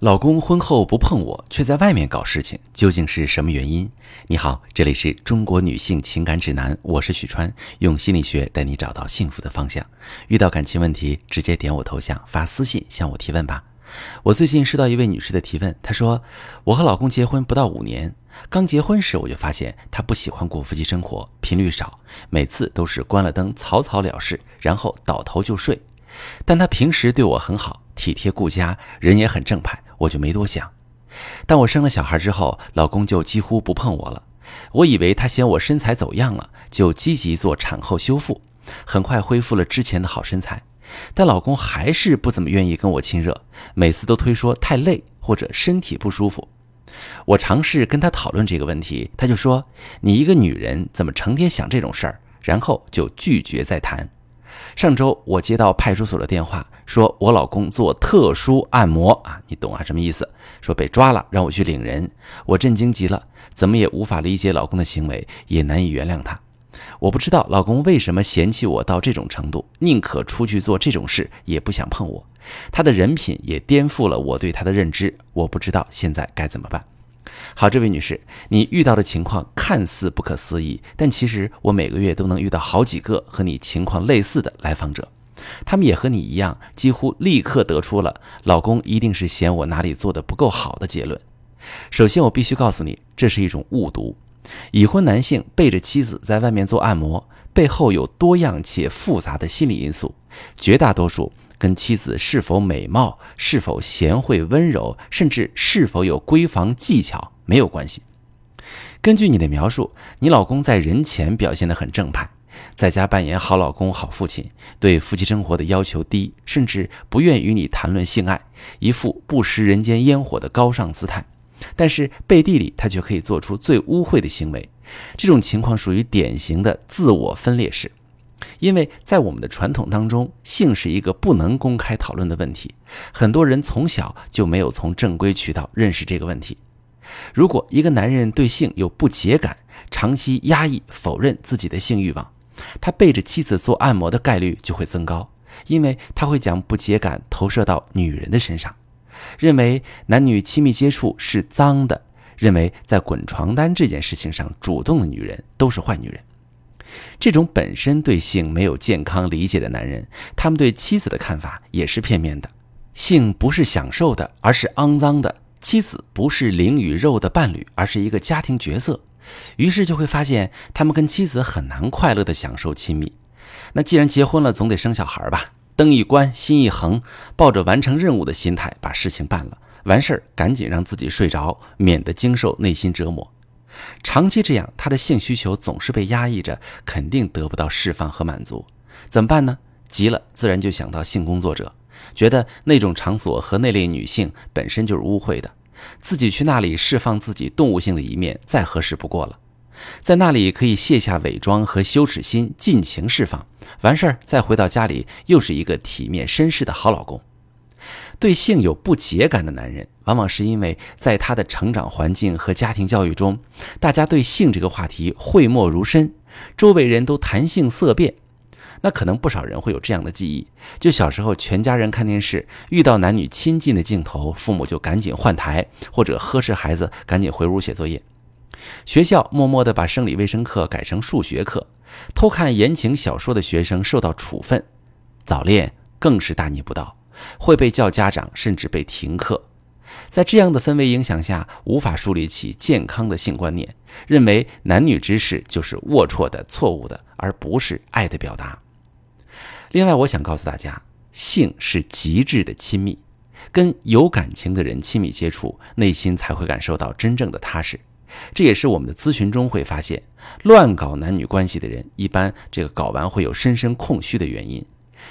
老公婚后不碰我，却在外面搞事情，究竟是什么原因？你好，这里是中国女性情感指南，我是许川，用心理学带你找到幸福的方向。遇到感情问题，直接点我头像发私信向我提问吧。我最近收到一位女士的提问，她说：“我和老公结婚不到五年，刚结婚时我就发现他不喜欢过夫妻生活，频率少，每次都是关了灯草草了事，然后倒头就睡。但他平时对我很好，体贴顾家，人也很正派。”我就没多想，但我生了小孩之后，老公就几乎不碰我了。我以为他嫌我身材走样了，就积极做产后修复，很快恢复了之前的好身材。但老公还是不怎么愿意跟我亲热，每次都推说太累或者身体不舒服。我尝试跟他讨论这个问题，他就说：“你一个女人怎么成天想这种事儿？”然后就拒绝再谈。上周我接到派出所的电话，说我老公做特殊按摩啊，你懂啊？什么意思？说被抓了，让我去领人。我震惊极了，怎么也无法理解老公的行为，也难以原谅他。我不知道老公为什么嫌弃我到这种程度，宁可出去做这种事，也不想碰我。他的人品也颠覆了我对他的认知，我不知道现在该怎么办。好，这位女士，你遇到的情况看似不可思议，但其实我每个月都能遇到好几个和你情况类似的来访者，他们也和你一样，几乎立刻得出了老公一定是嫌我哪里做的不够好的结论。首先，我必须告诉你，这是一种误读。已婚男性背着妻子在外面做按摩，背后有多样且复杂的心理因素，绝大多数。跟妻子是否美貌、是否贤惠温柔，甚至是否有闺房技巧没有关系。根据你的描述，你老公在人前表现得很正派，在家扮演好老公、好父亲，对夫妻生活的要求低，甚至不愿与你谈论性爱，一副不食人间烟火的高尚姿态。但是背地里，他却可以做出最污秽的行为。这种情况属于典型的自我分裂式。因为在我们的传统当中，性是一个不能公开讨论的问题，很多人从小就没有从正规渠道认识这个问题。如果一个男人对性有不洁感，长期压抑、否认自己的性欲望，他背着妻子做按摩的概率就会增高，因为他会将不洁感投射到女人的身上，认为男女亲密接触是脏的，认为在滚床单这件事情上主动的女人都是坏女人。这种本身对性没有健康理解的男人，他们对妻子的看法也是片面的。性不是享受的，而是肮脏的。妻子不是灵与肉的伴侣，而是一个家庭角色。于是就会发现，他们跟妻子很难快乐地享受亲密。那既然结婚了，总得生小孩吧？灯一关，心一横，抱着完成任务的心态把事情办了，完事儿赶紧让自己睡着，免得经受内心折磨。长期这样，他的性需求总是被压抑着，肯定得不到释放和满足。怎么办呢？急了，自然就想到性工作者，觉得那种场所和那类女性本身就是污秽的，自己去那里释放自己动物性的一面，再合适不过了。在那里可以卸下伪装和羞耻心，尽情释放，完事儿再回到家里，又是一个体面绅士的好老公。对性有不洁感的男人，往往是因为在他的成长环境和家庭教育中，大家对性这个话题讳莫如深，周围人都谈性色变。那可能不少人会有这样的记忆：就小时候全家人看电视，遇到男女亲近的镜头，父母就赶紧换台，或者呵斥孩子赶紧回屋写作业；学校默默地把生理卫生课改成数学课；偷看言情小说的学生受到处分；早恋更是大逆不道。会被叫家长，甚至被停课。在这样的氛围影响下，无法树立起健康的性观念，认为男女之事就是龌龊的、错误的，而不是爱的表达。另外，我想告诉大家，性是极致的亲密，跟有感情的人亲密接触，内心才会感受到真正的踏实。这也是我们的咨询中会发现，乱搞男女关系的人，一般这个搞完会有深深空虚的原因。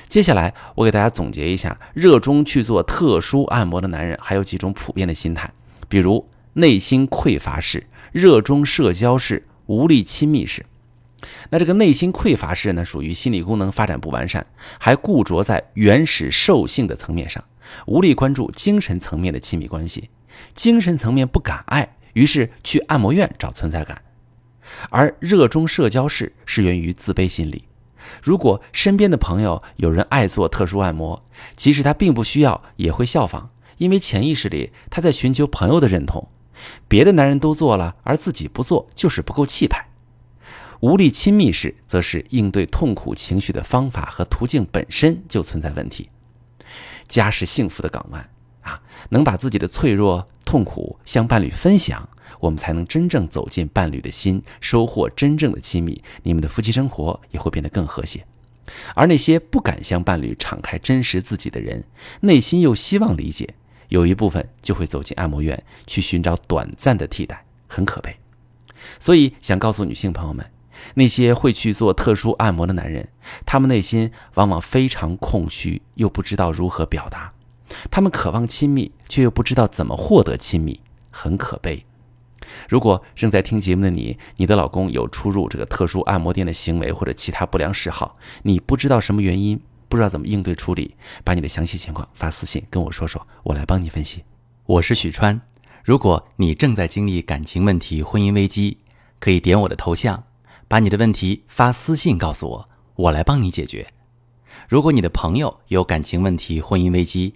接下来，我给大家总结一下，热衷去做特殊按摩的男人还有几种普遍的心态，比如内心匮乏式、热衷社交式、无力亲密式。那这个内心匮乏式呢，属于心理功能发展不完善，还固着在原始兽性的层面上，无力关注精神层面的亲密关系，精神层面不敢爱，于是去按摩院找存在感。而热衷社交式是源于自卑心理。如果身边的朋友有人爱做特殊按摩，即使他并不需要，也会效仿，因为潜意识里他在寻求朋友的认同，别的男人都做了，而自己不做，就是不够气派。无力亲密时，则是应对痛苦情绪的方法和途径本身就存在问题。家是幸福的港湾啊，能把自己的脆弱、痛苦向伴侣分享，我们才能真正走进伴侣的心，收获真正的亲密。你们的夫妻生活也会变得更和谐。而那些不敢向伴侣敞开真实自己的人，内心又希望理解，有一部分就会走进按摩院去寻找短暂的替代，很可悲。所以，想告诉女性朋友们。那些会去做特殊按摩的男人，他们内心往往非常空虚，又不知道如何表达。他们渴望亲密，却又不知道怎么获得亲密，很可悲。如果正在听节目的你，你的老公有出入这个特殊按摩店的行为或者其他不良嗜好，你不知道什么原因，不知道怎么应对处理，把你的详细情况发私信跟我说说，我来帮你分析。我是许川。如果你正在经历感情问题、婚姻危机，可以点我的头像。把你的问题发私信告诉我，我来帮你解决。如果你的朋友有感情问题、婚姻危机，